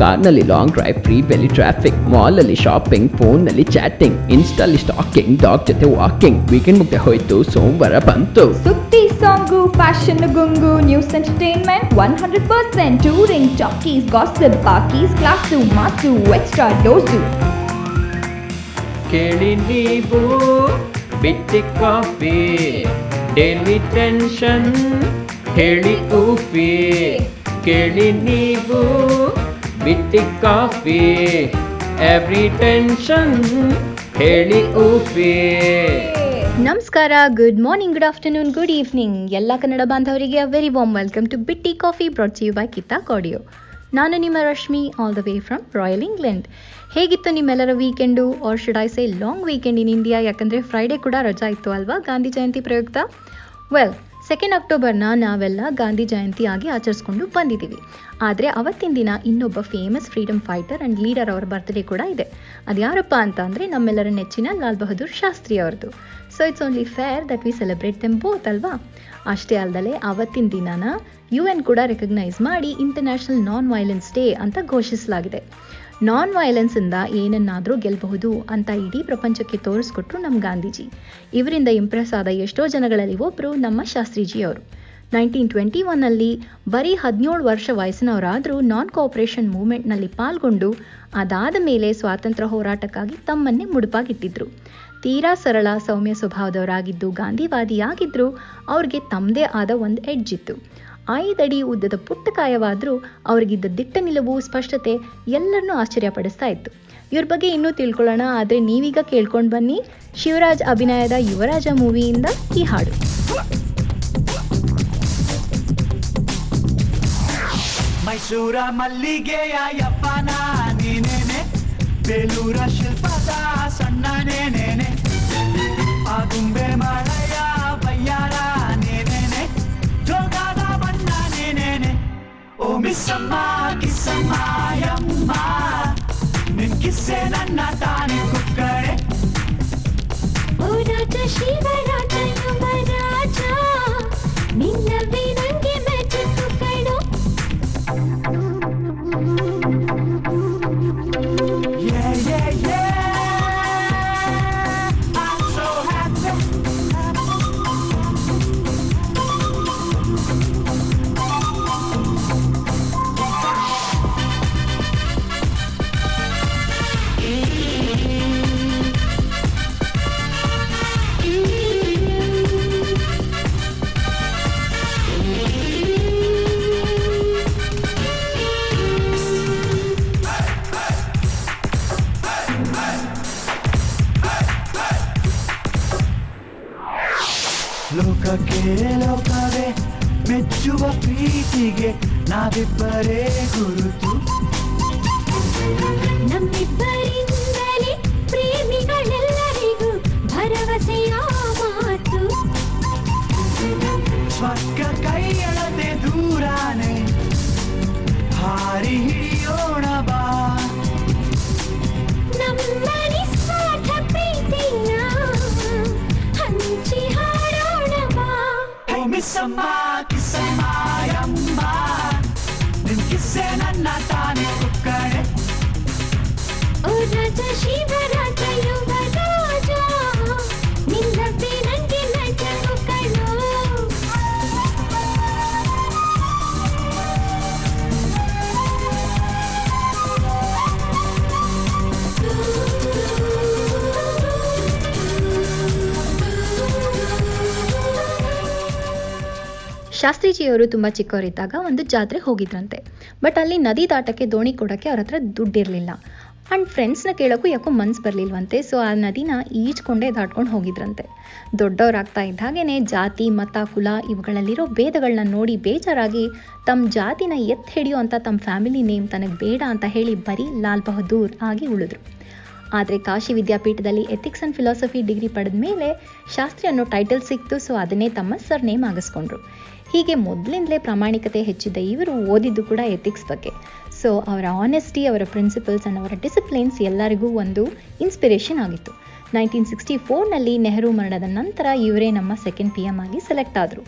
ಕಾರ್ನಲ್ಲಿ long drive free ಬೆಲಿ traffic mall ಅಲ್ಲಿ ಶಾಪಿಂಗ್ ಫೋನ್ ನಲ್ಲಿ ಚಾಟಿಂಗ್ ಇನ್ಸ್ಟಾಲ್ ಸ್ಟಾಕಿಂಗ್ ಡಾಗ್ ಜೊತೆ ವಾಕಿಂಗ್ ವೀಕೆಂಡ್ ಮುಗ್ದೆ ಹೋಯ್ತು ಸೋಮವಾರ ಬಂತು ಸುದ್ದಿ song fashion ಗುಂಗು news entertainment one hundred percent touring talkies gossip ಪಾಕೀಸ್ class mass extra dose ಕೇಳಿ ನೀವು ಬಿಟ್ಟಿ ಕಾಫಿ ಡೈಲಿ ಟೆನ್ಷನ್ ಹೇಳಿ ಊಫಿ ಕೇಳಿ ನೀವು ಬಿಟ್ಟಿ ಕಾಫಿ ಎವ್ರಿ ಟೆನ್ಷನ್ ಹೇಳಿ ಊಫಿ ನಮಸ್ಕಾರ good morning good afternoon good evening ಎಲ್ಲ ಕನ್ನಡ ಬಾಂಧವರಿಗೆ very warm welcome to Bitti coffee brought you by Keisha ಕಾಡಿಯೋ ನಾನು ನಿಮ್ಮ Rashmi all the way from royal England ಹೇಗಿತ್ತು ನಿಮ್ಮೆಲ್ಲರ weekend or should I say long weekend in India ಯಾಕಂದರೆ Friday ಕೂಡ ರಜಾ ಇತ್ತು ಅಲ್ವಾ, ಗಾಂಧಿ ಜಯಂತಿ ಪ್ರಯುಕ್ತ? ವೆಲ್ ಸೆಕೆಂಡ್ ಅಕ್ಟೋಬರ್ನ ನಾವೆಲ್ಲ ಗಾಂಧಿ ಜಯಂತಿ ಆಗಿ ಆಚರಿಸ್ಕೊಂಡು ಬಂದಿದ್ದೀವಿ. ಆದರೆ ಅವತ್ತಿನ ದಿನ ಇನ್ನೊಬ್ಬ famous freedom fighter and leader ಅವರ ಬರ್ತ್ಡೇ ಕೂಡ ಇದೆ. ಅದು ಯಾರಪ್ಪ ಅಂತ ಅಂದರೆ ನಮ್ಮೆಲ್ಲರ ನೆಚ್ಚಿನ ಲಾಲ್ ಬಹದ್ದೂರ್ ಶಾಸ್ತ್ರಿ ಅವ್ರದ್ದು. So it's only fair that we celebrate them both ಅಲ್ವಾ? ಅಷ್ಟೇ ಅಲ್ಲದೆ ಅವತ್ತಿನ ದಿನನ ಯು ಎನ್ ಕೂಡ ರೆಕಗ್ನೈಸ್ ಮಾಡಿ ಇಂಟರ್ನ್ಯಾಷನಲ್ ನಾನ್ ವೈಲೆನ್ಸ್ ಡೇ ಅಂತ ಘೋಷಿಸಲಾಗಿದೆ. ನಾನ್ ವೈಲೆನ್ಸಿಂದ ಏನನ್ನಾದರೂ ಗೆಲ್ಲಬಹುದು ಅಂತ ಇಡೀ ಪ್ರಪಂಚಕ್ಕೆ ತೋರಿಸ್ಕೊಟ್ರು ನಮ್ಮ ಗಾಂಧೀಜಿ. ಇವರಿಂದ ಇಂಪ್ರೆಸ್ ಆದ ಎಷ್ಟೋ ಜನಗಳಲ್ಲಿ ಒಬ್ಬರು ನಮ್ಮ ಶಾಸ್ತ್ರೀಜಿಯವರು. ನೈನ್ಟೀನ್ ಟ್ವೆಂಟಿ ಒನ್ನಲ್ಲಿ ಬರೀ ಹದಿನೇಳು ವರ್ಷ ವಯಸ್ಸಿನವರಾದರೂ ನಾನ್ ಕೋಆಪರೇಷನ್ ಮೂವ್ಮೆಂಟ್ನಲ್ಲಿ ಪಾಲ್ಗೊಂಡು ಅದಾದ ಮೇಲೆ ಸ್ವಾತಂತ್ರ್ಯ ಹೋರಾಟಕ್ಕಾಗಿ ತಮ್ಮನ್ನೇ ಮುಡುಪಾಗಿಟ್ಟಿದ್ರು. ತೀರಾ ಸರಳ ಸೌಮ್ಯ ಸ್ವಭಾವದವರಾಗಿದ್ದು ಗಾಂಧಿವಾದಿಯಾಗಿದ್ದರೂ ಅವ್ರಿಗೆ ತಮ್ಮದೇ ಆದ ಒಂದು ಎಡ್ಜ್ ಇತ್ತು. ಐದಡಿ ಉದ್ದದ ಪುಟ್ಟ ಕಾಯವಾದರೂ ಅವರಿಗಿದ್ದ ದಿಟ್ಟ ನಿಲುವು, ಸ್ಪಷ್ಟತೆ ಎಲ್ಲರನ್ನೂ ಆಶ್ಚರ್ಯಪಡಿಸ್ತಾ ಇತ್ತು. ಇವ್ರ ಬಗ್ಗೆ ಇನ್ನೂ ತಿಳ್ಕೊಳ್ಳೋಣ, ಆದರೆ ನೀವೀಗ ಕೇಳ್ಕೊಂಡು ಬನ್ನಿ. ಶಿವರಾಜ್ ಅಭಿನಯದ ಯುವರಾಜ ಮೂವಿಯಿಂದ ಈ ಹಾಡು. ಮೈಸೂರ ಮಲ್ಲಿಗೆಯ ಯಪ್ಪನ ನೀನೇನೆ ಬೇಲೂರ ಶಿಲ್ಪದ ಸಣ್ಣ ನೇನೇನೆ ಆಗುಂಬೆ ಮಳೆಯ ಓ ಮಿಸ್ಸಮ್ಮ ಕಿಸ್ಸಮ್ಮ ಯಮ್ಮ ನಿನ್ ಕಿಸ್ಸೆ ನನ್ನ ತಾನೆ ಕುಕ್ಕಡೆ ಓ ಶಿವರಾಜ ಲೋಕವೇ ಮೆಚ್ಚುವ ಪ್ರೀತಿಗೆ ನಾವಿಬ್ಬರೇ ಗುರುತು. ನಮ್ಮಿಬ್ಬರಿಂದಲೇ ಓ ಮಿಸ್ಸಮ್ಮ ಕಿಸ್ಸಮ್ಮ ಯಮ್ಮ ನಿನ್ ಕಿಸ್ಸೆ ನನ್ನ ತಾನೆ ಕುಕ್ಕಡೆ ಶಾಸ್ತ್ರೀಜಿಯವರು ತುಂಬ ಚಿಕ್ಕವರಿದ್ದಾಗ ಒಂದು ಜಾತ್ರೆ ಹೋಗಿದ್ರಂತೆ. ಬಟ್ ಅಲ್ಲಿ ನದಿ ದಾಟಕ್ಕೆ ದೋಣಿ ಕೊಡೋಕ್ಕೆ ಅವ್ರ ಹತ್ರ ದುಡ್ಡಿರಲಿಲ್ಲ. ಆ್ಯಂಡ್ ಫ್ರೆಂಡ್ಸ್ನ ಕೇಳೋಕ್ಕೂ ಯಾಕೋ ಮನ್ಸು ಬರಲಿಲ್ವಂತೆ ಸೊ ಆ ನದಿನ ಈಜ್ಕೊಂಡೇ ದಾಟ್ಕೊಂಡು ಹೋಗಿದ್ರಂತೆ. ದೊಡ್ಡವರಾಗ್ತಾ ಇದ್ದಾಗೇ ಜಾತಿ, ಮತ, ಕುಲ ಇವುಗಳಲ್ಲಿರೋ ಭೇದಗಳನ್ನ ನೋಡಿ ಬೇಜಾರಾಗಿ ತಮ್ಮ ಜಾತಿನ ಎತ್ತು ಹಿಡಿಯೋ ಅಂತ ತಮ್ಮ ಫ್ಯಾಮಿಲಿ ನೇಮ್ ತನಗೆ ಬೇಡ ಅಂತ ಹೇಳಿ ಬರೀ ಲಾಲ್ ಬಹದ್ದೂರ್ ಆಗಿ ಉಳಿದ್ರು. ಆದರೆ ಕಾಶಿ ವಿದ್ಯಾಪೀಠದಲ್ಲಿ ಎಥಿಕ್ಸ್ ಅಂಡ್ ಫಿಲಾಸಫಿ ಡಿಗ್ರಿ ಪಡೆದ ಮೇಲೆ ಶಾಸ್ತ್ರಿ ಅನ್ನೋ ಟೈಟಲ್ ಸಿಕ್ತು ಸೊ ಅದನ್ನೇ ತಮ್ಮ ಸರ್ ನೇಮ್ ಆಗಿಸ್ಕೊಂಡ್ರು. ಹೀಗೆ ಮೊದಲಿಂದಲೇ ಪ್ರಾಮಾಣಿಕತೆ ಹೆಚ್ಚಿದ್ದ ಇವರು ಓದಿದ್ದು ಕೂಡ ಎಥಿಕ್ಸ್ ಬಗ್ಗೆ. ಸೊ ಅವರ ಆನೆಸ್ಟಿ ಅವರ ಪ್ರಿನ್ಸಿಪಲ್ಸ್ ಆ್ಯಂಡ್ ಅವರ ಡಿಸಿಪ್ಲಿನ್ಸ್ ಎಲ್ಲರಿಗೂ ಒಂದು ಇನ್ಸ್ಪಿರೇಷನ್ ಆಗಿತ್ತು. ನೈನ್ಟೀನ್ ಸಿಕ್ಸ್ಟಿ ಫೋರ್ನಲ್ಲಿ ನೆಹರು ಮರಣದ ನಂತರ ಇವರೇ ನಮ್ಮ ಸೆಕೆಂಡ್ ಪಿ ಎಂ ಆಗಿ ಸೆಲೆಕ್ಟ್ ಆದರು.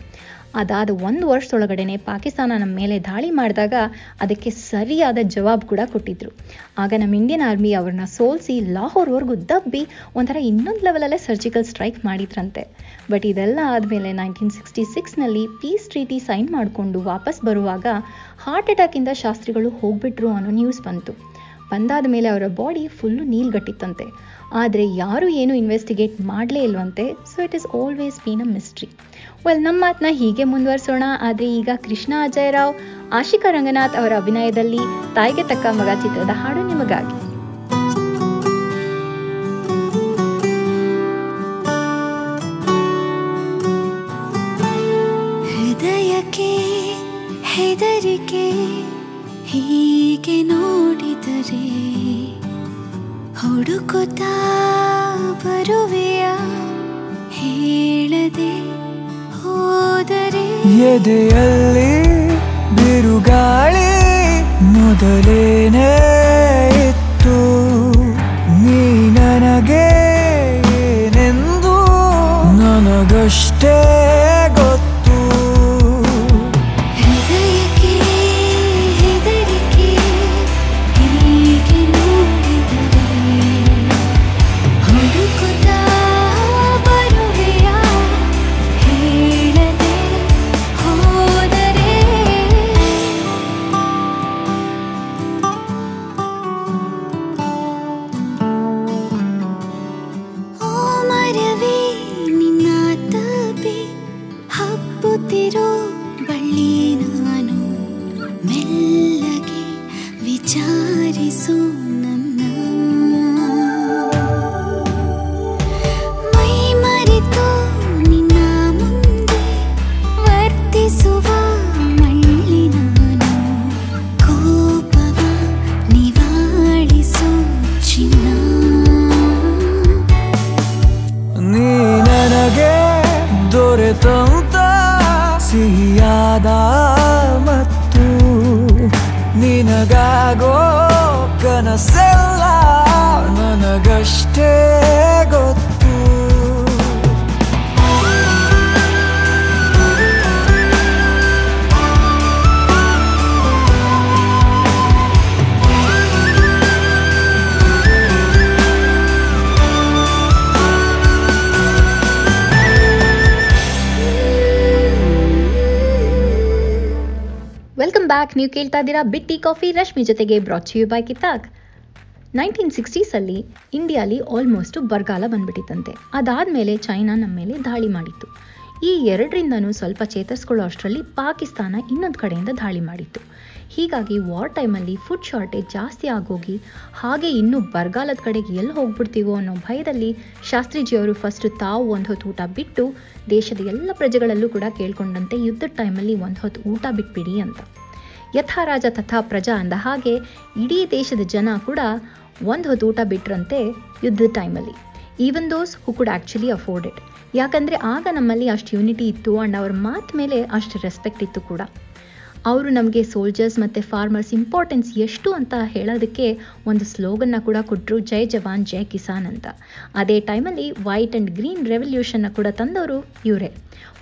ಅದಾದ ಒಂದು ವರ್ಷದೊಳಗಡೆನೆ ಪಾಕಿಸ್ತಾನ ನಮ್ಮ ಮೇಲೆ ದಾಳಿ ಮಾಡಿದಾಗ ಅದಕ್ಕೆ ಸರಿಯಾದ ಜವಾಬ್ ಕೂಡ ಕೊಟ್ಟಿದ್ರು. ಆಗ ನಮ್ಮ ಇಂಡಿಯನ್ ಆರ್ಮಿ ಅವ್ರನ್ನ ಸೋಲಿಸಿ ಲಾಹೋರ್ವರೆಗೂ ದಬ್ಬಿ ಒಂಥರ ಇನ್ನೊಂದು ಲೆವೆಲಲ್ಲೇ ಸರ್ಜಿಕಲ್ ಸ್ಟ್ರೈಕ್ ಮಾಡಿದ್ರಂತೆ. ಬಟ್ ಇದೆಲ್ಲ ಆದಮೇಲೆ ನೈನ್ಟೀನ್ ಸಿಕ್ಸ್ಟಿ ಸಿಕ್ಸ್ನಲ್ಲಿ ಪೀಸ್ ಟ್ರೀಟಿ ಸೈನ್ ಮಾಡಿಕೊಂಡು ವಾಪಸ್ ಬರುವಾಗ ಹಾರ್ಟ್ ಅಟ್ಯಾಕಿಂದ ಶಾಸ್ತ್ರಿಗಳು ಹೋಗ್ಬಿಟ್ರು ಅನ್ನೋ ನ್ಯೂಸ್ ಬಂತು. ಬಂದಾದ ಮೇಲೆ ಅವರ ಬಾಡಿ ಫುಲ್ಲು ನೀಲ್ಗಟ್ಟಿತ್ತಂತೆ. ಆದರೆ ಯಾರೂ ಏನು ಇನ್ವೆಸ್ಟಿಗೇಟ್ ಮಾಡಲೇ ಇಲ್ವಂತೆ so it is always been a mystery well ನಮ್ಮ ಮಾತನ್ನ ಹೀಗೆ ಮುಂದುವರಿಸೋಣ. ಆದರೆ ಈಗ ಕೃಷ್ಣ ಅಜಯ್ ರಾವ್, ಆಶಿಕಾ ರಂಗನಾಥ್ ಅವರ ಅಭಿನಯದಲ್ಲಿ ತಾಯಿಗೆ ತಕ್ಕ ಮಗ ಚಿತ್ರದ ಹಾಡು ನಿಮಗಾಗಿ. ಎದೆಯಲ್ಲಿ ನಿನಗಾಗೋ ಕನಸೆಲ್ಲ ನನಗಷ್ಟೇ Back ನೀವು ಕೇಳ್ತಾ ಇದ್ದೀರಾ ಬಿಟ್ಟಿ ಕಾಫಿ? ರಶ್ಮಿ ಜೊತೆಗೆ ಬ್ರಾಚ್ ಯು ಬೈ ಕಿತಾಕ್ ನೈನ್ಟೀನ್ ಸಿಕ್ಸ್ಟೀಸಲ್ಲಿ ಇಂಡಿಯಾಲಿ ಆಲ್ಮೋಸ್ಟು ಬರಗಾಲ ಬಂದ್ಬಿಟ್ಟಿತ್ತಂತೆ. ಅದಾದಮೇಲೆ ಚೈನಾ ನಮ್ಮ ಮೇಲೆ ದಾಳಿ ಮಾಡಿತ್ತು. ಈ ಎರಡರಿಂದನೂ ಸ್ವಲ್ಪ ಚೇತರಿಸ್ಕೊಳ್ಳೋ ಅಷ್ಟರಲ್ಲಿ ಪಾಕಿಸ್ತಾನ ಇನ್ನೊಂದು ಕಡೆಯಿಂದ ದಾಳಿ ಮಾಡಿತ್ತು. ಹೀಗಾಗಿ ವಾರ್ ಟೈಮಲ್ಲಿ ಫುಡ್ ಶಾರ್ಟೇಜ್ ಜಾಸ್ತಿ ಆಗೋಗಿ ಹಾಗೆ ಇನ್ನೂ ಬರಗಾಲದ ಕಡೆಗೆ ಎಲ್ಲಿ ಹೋಗ್ಬಿಡ್ತೀವೋ ಅನ್ನೋ ಭಯದಲ್ಲಿ ಶಾಸ್ತ್ರೀಜಿಯವರು ಫಸ್ಟ್ ತಾವು ಒಂದು ಹೊತ್ತು ಊಟ ಬಿಟ್ಟು ದೇಶದ ಎಲ್ಲ ಪ್ರಜೆಗಳಲ್ಲೂ ಕೂಡ ಕೇಳ್ಕೊಂಡಂತೆ ಯುದ್ಧದ ಟೈಮಲ್ಲಿ ಒಂದು ಹೊತ್ತು ಊಟ ಬಿಟ್ಬಿಡಿ ಅಂತ. ಯಥಾ ರಾಜ ತಥಾ ಪ್ರಜಾ ಅಂದ ಹಾಗೆ ಇಡೀ ದೇಶದ ಜನ ಕೂಡ ಒಂದು ಹೊತ್ತು ಊಟ ಬಿಟ್ರಂತೆ ಯುದ್ಧದ ಟೈಮಲ್ಲಿ even those who could actually afford it ಯಾಕಂದರೆ ಆಗ ನಮ್ಮಲ್ಲಿ ಅಷ್ಟು ಯೂನಿಟಿ ಇತ್ತು ಆ್ಯಂಡ್ ಅವ್ರ ಮಾತು ಮೇಲೆ ಅಷ್ಟು ರೆಸ್ಪೆಕ್ಟ್ ಇತ್ತು ಕೂಡ. ಅವರು ನಮಗೆ ಸೋಲ್ಜರ್ಸ್ ಮತ್ತು ಫಾರ್ಮರ್ಸ್ ಇಂಪಾರ್ಟೆನ್ಸ್ ಎಷ್ಟು ಅಂತ ಹೇಳೋದಕ್ಕೆ ಒಂದು ಸ್ಲೋಗನ್ನ ಕೂಡ ಕೊಟ್ಟರು ಜೈ ಜವಾನ್, ಜೈ ಕಿಸಾನ್ ಅಂತ. ಅದೇ ಟೈಮಲ್ಲಿ ವೈಟ್ ಆ್ಯಂಡ್ ಗ್ರೀನ್ ರೆವಲ್ಯೂಷನ್ನ ಕೂಡ ತಂದವರು ಇವರೇ.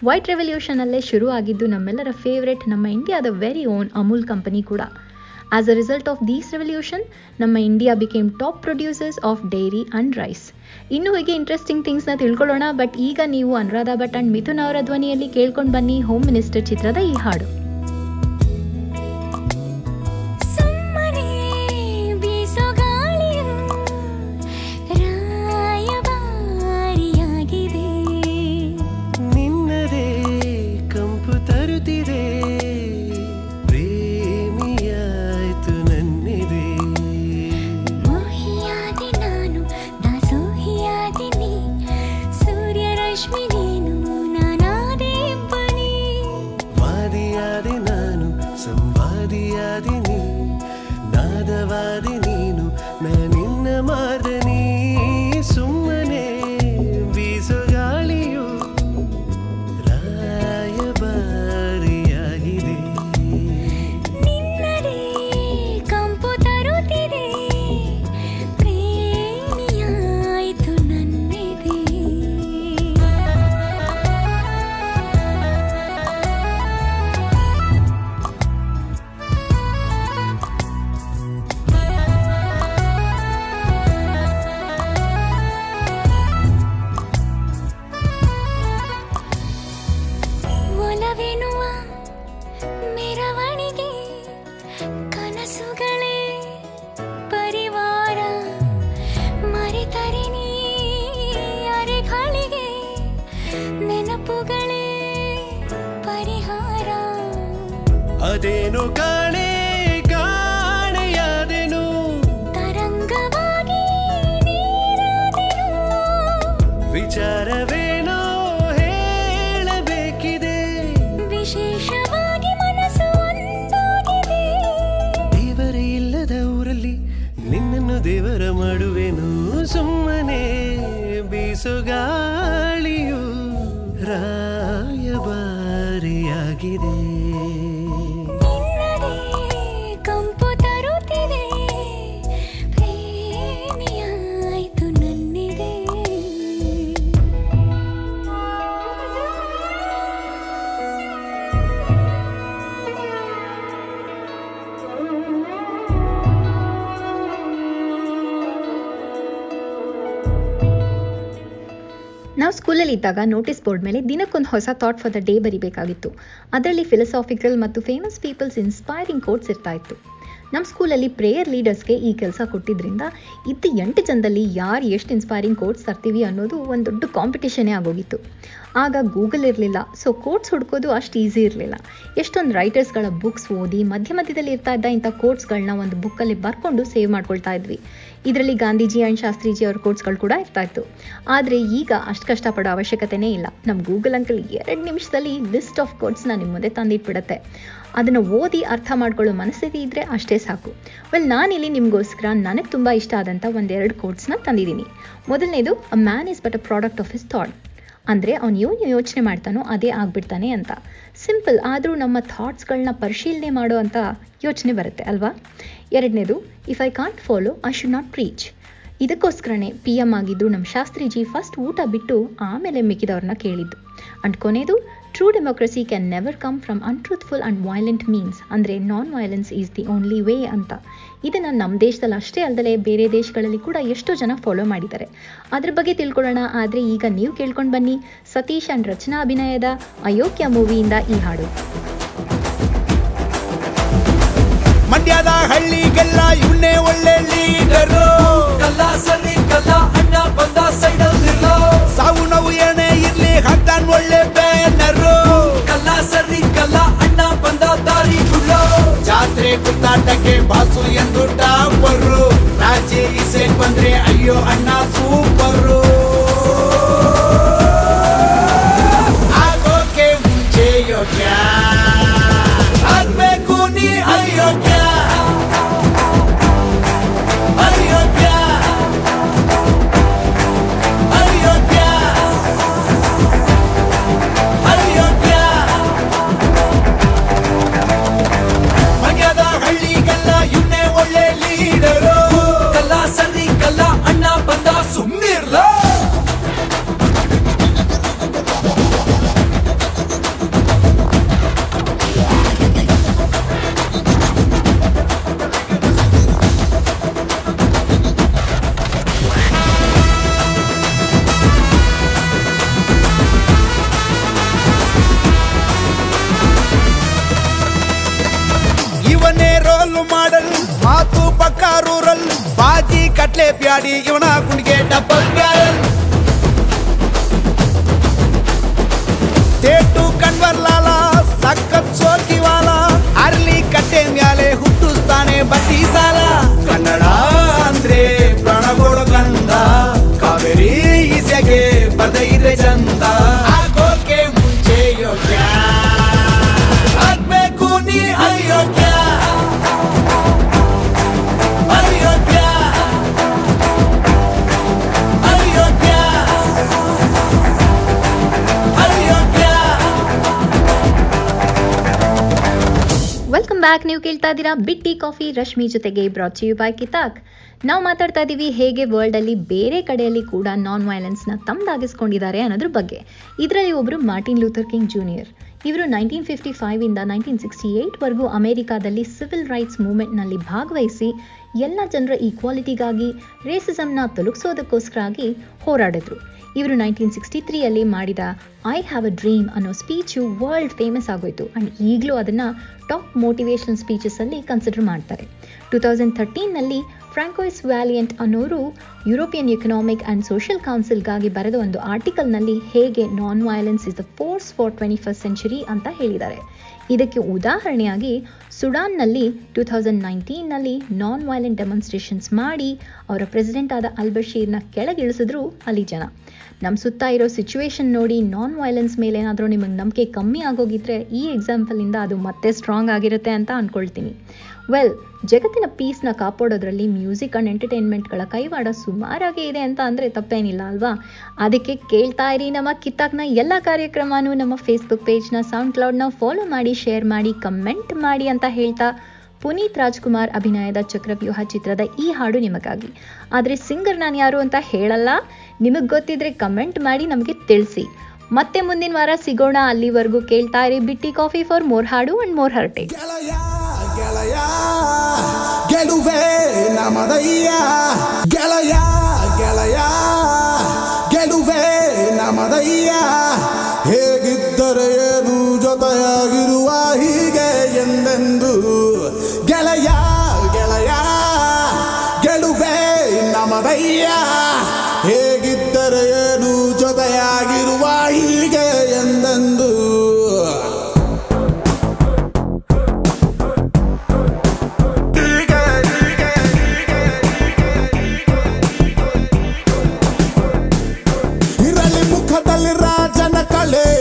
ವೈಟ್ ರೆವಲ್ಯೂಷನಲ್ಲೇ ಶುರು ಆಗಿದ್ದು ನಮ್ಮೆಲ್ಲರ ಫೇವ್ರೆಟ್ ನಮ್ಮ ಇಂಡಿಯಾದ ವೆರಿ ಓನ್ ಅಮೂಲ್ ಕಂಪನಿ ಕೂಡ. As a result of these revolution ನಮ್ಮ India became top producers of dairy and rice ಇನ್ನೂ ಹೀಗೆ ಇಂಟ್ರೆಸ್ಟಿಂಗ್ ಥಿಂಗ್ಸ್ನ ತಿಳ್ಕೊಳ್ಳೋಣ ಬಟ್ ಈಗ ನೀವು ಅನುರಾಧ ಭಟ್ ಆ್ಯಂಡ್ ಮಿಥುನ್ ಅವರ ಧ್ವನಿಯಲ್ಲಿ ಕೇಳ್ಕೊಂಡು ಬನ್ನಿ ಹೋಮ್ ಮಿನಿಸ್ಟರ್ ಚಿತ್ರದ ಈ ಹಾಡು. ಅದೇನು ಕಾಣೆ ಕಾಣೆಯಾದೆನು? ತರಂಗವಾಗಿ ವಿಚಾರವೇನೋ ಹೇಳಬೇಕಿದೆ. ವಿಶೇಷವಾಗಿ ಮನಸ್ಸು ದೇವರೇ ಇಲ್ಲದ ಊರಲ್ಲಿ ನಿನ್ನನ್ನು ದೇವರ ಮಾಡುವೆನು. ಸುಮ್ಮನೆ ಬೀಸುಗಾಳಿಯು ರಾಯಭಾರಿಯಾಗಿದೆ. ಇದ್ದಾಗ ನೋಟಿಸ್ ಬೋರ್ಡ್ ಮೇಲೆ ದಿನಕ್ಕೊಂದು ಹೊಸ ಥಾಟ್ ಫಾರ್ ದ ಡೇ ಬರಿಬೇಕಾಗಿತ್ತು. ಅದರಲ್ಲಿ ಫಿಲಸಾಫಿಕಲ್ ಮತ್ತು ಫೇಮಸ್ ಪೀಪಲ್ಸ್ ಇನ್ಸ್ಪೈರಿಂಗ್ ಕೋಟ್ಸ್ ಇರ್ತಾ ಇತ್ತು ನಮ್ಮ ಸ್ಕೂಲಲ್ಲಿ ಪ್ರೇಯರ್ ಲೀಡರ್ಸ್ಗೆ ಈ ಕೆಲಸ ಕೊಟ್ಟಿದ್ರಿಂದ ಇದ್ದ ಎಂಟು ಜನದಲ್ಲಿ ಯಾರು ಎಷ್ಟು ಇನ್ಸ್ಪೈರಿಂಗ್ ಕೋಟ್ಸ್ ತರ್ತೀವಿ ಅನ್ನೋದು ಒಂದು ದೊಡ್ಡ ಕಾಂಪಿಟೇಷನೇ ಆಗೋಗಿತ್ತು. ಆಗ ಗೂಗಲ್ ಇರಲಿಲ್ಲ. ಸೊ ಕೋಟ್ಸ್ ಹುಡ್ಕೋದು ಅಷ್ಟು ಈಸಿ ಇರಲಿಲ್ಲ. ಎಷ್ಟೊಂದು ರೈಟರ್ಸ್ಗಳ ಬುಕ್ಸ್ ಓದಿ ಮಧ್ಯ ಮಧ್ಯದಲ್ಲಿ ಇರ್ತಾ ಇದ್ದ ಇಂಥ ಕೋಟ್ಸ್ಗಳನ್ನ ಒಂದು ಬುಕ್ಕಲ್ಲಿ ಬರ್ಕೊಂಡು ಸೇವ್ ಮಾಡ್ಕೊಳ್ತಾ ಇದ್ವಿ. ಇದರಲ್ಲಿ ಗಾಂಧೀಜಿ ಆ್ಯಂಡ್ ಶಾಸ್ತ್ರೀಜಿ ಅವ್ರ ಕೋಟ್ಸ್ಗಳು ಕೂಡ ಇರ್ತಾ ಇತ್ತು. ಆದರೆ ಈಗ ಅಷ್ಟು ಕಷ್ಟಪಡೋ ಅವಶ್ಯಕತೆನೇ ಇಲ್ಲ. ನಮ್ಮ ಗೂಗಲ್ ಅಂಕಲ್ ಎರಡು ನಿಮಿಷದಲ್ಲಿ ಲಿಸ್ಟ್ ಆಫ್ ಕೋಟ್ಸ್ನ ನಿಮ್ಮ ಮುಂದೆ ತಂದಿಟ್ಬಿಡತ್ತೆ. ಅದನ್ನು ಓದಿ ಅರ್ಥ ಮಾಡ್ಕೊಳ್ಳೋ ಮನಸ್ಥಿತಿ ಇದ್ದರೆ ಅಷ್ಟೇ ಸಾಕು. ವೆಲ್ ನಾನಿಲ್ಲಿ ನಿಮಗೋಸ್ಕರ ನನಗೆ ತುಂಬ ಇಷ್ಟ ಆದಂಥ ಒಂದೆರಡು ಕೋಟ್ಸ್ನ ತಂದಿದ್ದೀನಿ. ಮೊದಲನೇದು a man is but a product of his thought ಅಂದರೆ ಅವನು ಏನು ಯೋಚನೆ ಮಾಡ್ತಾನೋ ಅದೇ ಆಗಿಬಿಡ್ತಾನೆ ಅಂತ. ಸಿಂಪಲ್ ಆದರೂ ನಮ್ಮ ಥಾಟ್ಸ್ಗಳನ್ನ ಪರಿಶೀಲನೆ ಮಾಡೋ ಅಂತ ಯೋಚನೆ ಬರುತ್ತೆ, ಅಲ್ವಾ? ಎರಡನೇದು if I can't follow I should not preach ಇದಕ್ಕೋಸ್ಕರನೇ P M ಆಗಿದ್ದು ನಮ್ಮ ಶಾಸ್ತ್ರಿಜಿ ಫಸ್ಟ್ ಊಟ ಬಿಟ್ಟು ಆಮೇಲೆ ಮಿಕ್ಕಿದವ್ರನ್ನ ಕೇಳಿದ್ದು. ಅಂಡ್ ಕೊನೆಯದು true democracy can never come from untruthful and violent means ಅಂದರೆ non violence is the only way ಅಂತ. ಇದನ್ನು ನಮ್ಮ ದೇಶದಲ್ಲಿ ಅಷ್ಟೇ ಅಲ್ಲದೆ ಬೇರೆ ದೇಶಗಳಲ್ಲಿ ಕೂಡ ಎಷ್ಟೋ ಜನ ಫಾಲೋ ಮಾಡಿದ್ದಾರೆ. ಅದ್ರ ಬಗ್ಗೆ ತಿಳ್ಕೊಳ್ಳೋಣ ಆದರೆ ಈಗ ನೀವು ಕೇಳ್ಕೊಂಡು ಬನ್ನಿ. ಸತೀಶ್ ಅಂಡ್ ರಚನಾ ಅಭಿನಯದ ಅಯೋಗ್ಯ ಮೂವಿಯಿಂದ ಈ ಹಾಡು. ಮಂಡ್ಯದ ಹಳ್ಳಿಗೆಲ್ಲ ಇವನ್ನೇ ಒಳ್ಳೆ ಲೀಡರು. ಕಲ್ಲ ಸರಿ ಕಲ್ಲ ಅಣ್ಣ ಬಂದ ಸೈಡಲ್ಲಿರೋ ಸಾವು ನೋವು ಏನೇ ಇರ್ಲಿ ಹಾಕ್ತಾನ್ ಒಳ್ಳೆ ಬ್ಯಾನರು ಕಲ್ಲ ಸರಿ ಕಲ್ಲ ಜಾತ್ರೆ ಕುತ್ತಾಟಕ್ಕೆ ಬಾಸು ಎಂದು ಟಾಪರು. ರಾಜೇ ಇಸೆ ಬಂದ್ರೆ ಅಯ್ಯೋ ಅಣ್ಣ ಸೂಪರು. ಬಾಜಿ ಕಟ್ಲೆ ಬ್ಯಾಡಿ ಇವನ ಕುಣಿಗೆ ಡಬ್ಬಲ್ ಬ್ಯಾರಲ್ ತೇಟು ಕಣ್ವರ್ಲಾಲ ಸಖತ್ ಸೋಕಿವಾಲ ಅರ್ಲಿ ಕಟ್ಟೆ ಮ್ಯಾಲೆ ಹುಟ್ಟಿಸ್ತಾನೆ ಬಡ್ಡಿ ಸಾಲ ಕನ್ನಡ ಬ್ಯಾಕ್ ನೀವು ಕೇಳ್ತಾ ಇದ್ದೀರಾ ಬಿಟ್ಟಿ ಕಾಫಿ, ರಶ್ಮಿ ಜೊತೆಗೆ ಬ್ರಾಚ್ ಯು ಬೈ ಕಿತಾಕ್. ನಾವು ಮಾತಾಡ್ತಾ ಇದ್ದೀವಿ ಹೇಗೆ ವರ್ಲ್ಡಲ್ಲಿ ಬೇರೆ ಕಡೆಯಲ್ಲಿ ಕೂಡ ನಾನ್ ವಯೋಲೆನ್ಸ್ನ ತಮ್ದಾಗಿಸ್ಕೊಂಡಿದ್ದಾರೆ ಅನ್ನೋದ್ರ ಬಗ್ಗೆ. ಇದರಲ್ಲಿ ಒಬ್ಬರು ಮಾರ್ಟಿನ್ ಲೂಥರ್ ಕಿಂಗ್ ಜೂನಿಯರ್ ಇವರು ನೈನ್ಟೀನ್ ಫಿಫ್ಟಿ ಫೈವಿಂದ ನೈನ್ಟೀನ್ ಸಿಕ್ಸ್ಟಿ ಏಯ್ಟ್ವರೆಗೂ ಅಮೆರಿಕಾದಲ್ಲಿ ಸಿವಿಲ್ ರೈಟ್ಸ್ ಮೂವ್ಮೆಂಟ್ನಲ್ಲಿ ಭಾಗವಹಿಸಿ ಎಲ್ಲ ಜನರ ಈಕ್ವಾಲಿಟಿಗಾಗಿ ರೇಸಿಸಮ್ನ ತೊಲಗಿಸೋದಕ್ಕೋಸ್ಕರಾಗಿ ಹೋರಾಡಿದ್ರು. ಇವರು ನೈನ್ಟೀನ್ ಸಿಕ್ಸ್ಟಿ ತ್ರೀಯಲ್ಲಿ ಮಾಡಿದ ಐ ಹ್ಯಾವ್ ಅ ಡ್ರೀಮ್ ಅನ್ನೋ ಸ್ಪೀಚು ವರ್ಲ್ಡ್ ಫೇಮಸ್ ಆಗೋಯ್ತು. ಆ್ಯಂಡ್ ಈಗಲೂ ಅದನ್ನು ಟಾಪ್ ಮೋಟಿವೇಶನಲ್ ಸ್ಪೀಚಸಲ್ಲಿ ಕನ್ಸಿಡರ್ ಮಾಡ್ತಾರೆ. ಟೂ ತೌಸಂಡ್ ಥರ್ಟೀನಲ್ಲಿ ಫ್ರಾಂಕೋಯಿಸ್ ವ್ಯಾಲಿಯಂಟ್ ಅನ್ನೋರು ಯುರೋಪಿಯನ್ ಎಕನಾಮಿಕ್ ಆ್ಯಂಡ್ ಸೋಷಿಯಲ್ ಕೌನ್ಸಿಲ್ಗಾಗಿ ಬರೆದ ಒಂದು ಆರ್ಟಿಕಲ್ನಲ್ಲಿ ಹೇಗೆ non violence is the force for twenty first century ಅಂತ ಹೇಳಿದ್ದಾರೆ. ಇದಕ್ಕೆ ಉದಾಹರಣೆಯಾಗಿ ಸುಡಾನ್ನಲ್ಲಿ ಟೂ ತೌಸಂಡ್ ನೈನ್ಟೀನ್ನಲ್ಲಿ ನಾನ್ ವಯಲೆಂಟ್ ಡೆಮಾನ್ಸ್ಟ್ರೇಷನ್ಸ್ ಮಾಡಿ ಅವರ ಪ್ರೆಸಿಡೆಂಟ್ ಆದ ಅಲ್ಬಶೀರ್ನ ಕೆಳಗಿಳಿಸಿದ್ರು ಅಲ್ಲಿ ಜನ. ನಮ್ಮ ಸುತ್ತ ಇರೋ ಸಿಚುವೇಶನ್ ನೋಡಿ ನಾನ್ ವೈಲೆನ್ಸ್ ಮೇಲೆ ಏನಾದರೂ ನಿಮಗೆ ನಂಬಿಕೆ ಕಮ್ಮಿ ಆಗೋಗಿದ್ರೆ ಈ ಎಕ್ಸಾಂಪಲಿಂದ ಅದು ಮತ್ತೆ ಸ್ಟ್ರಾಂಗ್ ಆಗಿರುತ್ತೆ ಅಂತ ಅಂದ್ಕೊಳ್ತೀನಿ ವೆಲ್ ಜಗತ್ತಿನ ಪೀಸ್ನ ಕಾಪಾಡೋದ್ರಲ್ಲಿ ಮ್ಯೂಸಿಕ್ ಆ್ಯಂಡ್ ಎಂಟರ್ಟೈನ್ಮೆಂಟ್ಗಳ ಕೈವಾಡ ಸುಮಾರಾಗಿ ಇದೆ ಅಂತ ಅಂದರೆ ತಪ್ಪೇನಿಲ್ಲ ಅಲ್ವಾ? ಅದಕ್ಕೆ ಕೇಳ್ತಾ ಇರಿ ನಮ್ಮ ಕಿತ್ತಾಕ್ನ ಎಲ್ಲ ಕಾರ್ಯಕ್ರಮನೂ ನಮ್ಮ ಫೇಸ್ಬುಕ್ ಪೇಜ್ನ ಸೌಂಡ್ ಕ್ಲೌಡ್ನ ಫಾಲೋ ಮಾಡಿ ಶೇರ್ ಮಾಡಿ ಕಮೆಂಟ್ ಮಾಡಿ ಅಂತ ಹೇಳ್ತಾ ಪುನೀತ್ ರಾಜ್ಕುಮಾರ್ ಅಭಿನಯದ ಚಕ್ರವ್ಯೂಹ ಚಿತ್ರದ ಈ ಹಾಡು ನಿಮಗಾಗಿ. ಆದರೆ ಸಿಂಗರ್ ನಾನು ಯಾರು ಅಂತ ಹೇಳಲ್ಲ. ನಿಮಗೆ ಗೊತ್ತಿದ್ರೆ ಕಮೆಂಟ್ ಮಾಡಿ ನಮಗೆ ತಿಳಿಸಿ. ಮತ್ತೆ ಮುಂದಿನ ವಾರ ಸಿಗೋಣ ಅಲ್ಲಿವರೆಗೂ ಕೇಳ್ತಾ ಇರಿ ಬಿಟ್ಟಿ ಕಾಫಿ ಫಾರ್ ಮೋರ್ ಹಾಡು ಅಂಡ್ ಮೋರ್ ಹರ್ಟೆ. ಗೆಲುವೆ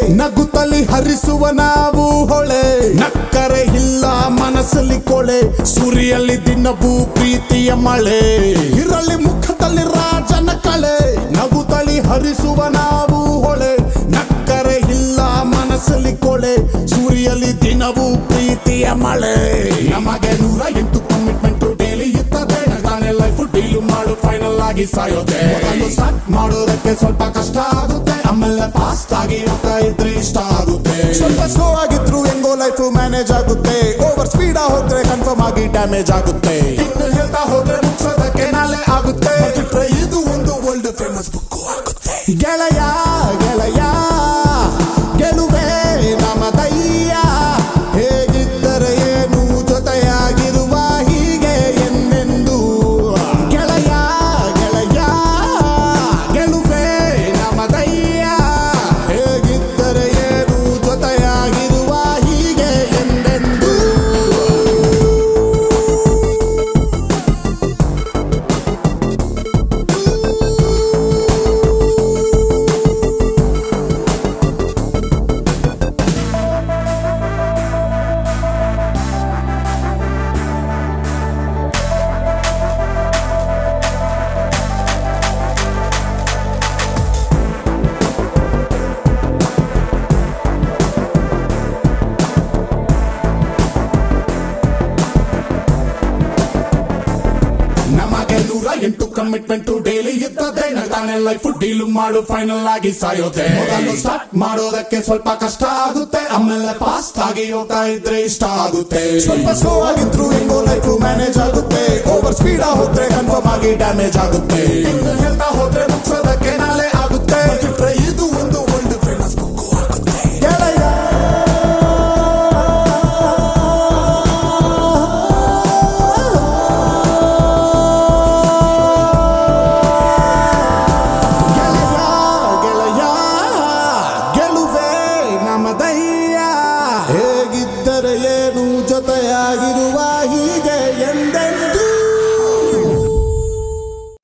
ನಗುತ್ತಲಿ ಹರಿಸುವ ನಾವು ಹೊಳೆ. ನಕ್ಕರೆ ಇಲ್ಲ ಮನಸ್ಸಲ್ಲಿ ಕೊಳೆ. ಸುರಿಯಲ್ಲಿ ದಿನವೂ ಪ್ರೀತಿಯ ಮಳೆ. ಇರಲಿ ಮುಖದಲ್ಲಿ ರಾಜನ ಕಳೆ. ನಗುತ್ತಲಿ ಹರಿಸುವ ನಾವು ಹೊಳೆ. ನಕ್ಕರೆ ಇಲ್ಲ ಮನಸ್ಸಲ್ಲಿ ಕೊಳೆ. ಸುರಿಯಲ್ಲಿ ದಿನವೂ ಪ್ರೀತಿಯ ಮಳೆ. ನಮಗೆ ನೂರ ಆಗಿ ಸಾಯೋದೆ ಸ್ಟಾರ್ಟ್ ಮಾಡೋದಕ್ಕೆ ಸ್ವಲ್ಪ ಕಷ್ಟ ಆಗುತ್ತೆ. ಆಮೇಲೆ ಫಾಸ್ಟ್ ಆಗಿ ಹೋಗ್ತಾ ಇದ್ರೆ ಇಷ್ಟ ಆಗುತ್ತೆ. ಸ್ವಲ್ಪ ಸ್ಲೋ ಆಗಿದ್ರು ಹೆಂಗೋ ಲೈಫ್ ಮ್ಯಾನೇಜ್ ಆಗುತ್ತೆ. ಓವರ್ ಸ್ಪೀಡ್ ಹೋದ್ರೆ ಕನ್ಫರ್ಮ್ ಆಗಿ ಡ್ಯಾಮೇಜ್ ಆಗುತ್ತೆ. ಇನ್ನು ಹೇಳ್ತಾ ಹೋದ್ರೆ ಮುಗಿಸೋದಕ್ಕೆ ನಾಳೆ ಆಗುತ್ತೆ. ಇದು ಒಂದು ವರ್ಲ್ಡ್ ಫೇಮಸ್ ಬುಕ್ ಆಗುತ್ತೆ. ಗೆಳೆಯ ಮಾಡು ಫೈನಲ್ ಆಗಿ ಸಾಯೋದೆ. ಮೊದಲು ಸ್ಟಾರ್ಟ್ ಮಾಡೋದಕ್ಕೆ ಸ್ವಲ್ಪ ಕಷ್ಟ ಆಗುತ್ತೆ. ಆಮೇಲೆ ಫಾಸ್ಟ್ ಆಗಿ ಹೋಗ್ತಾ ಇದ್ರೆ ಇಷ್ಟ ಆಗುತ್ತೆ. ಸ್ವಲ್ಪ ಸ್ಲೋ ಆಗಿದ್ರು ಹೆಂಗೋ ಲೈಫ್ ಮ್ಯಾನೇಜ್ ಆಗುತ್ತೆ. ಓವರ್ ಸ್ಪೀಡ್ ಹೋದ್ರೆ ಕನ್ಫರ್ಮ್ ಆಗಿ ಡ್ಯಾಮೇಜ್ ಆಗುತ್ತೆ. ಹೇಳ್ತಾ ಹೋದ್ರೆ ಮುಗಿಸೋದಕ್ಕೆ ನಾಳೆ ಆಗುತ್ತೆ. ಇದು ಒಂದು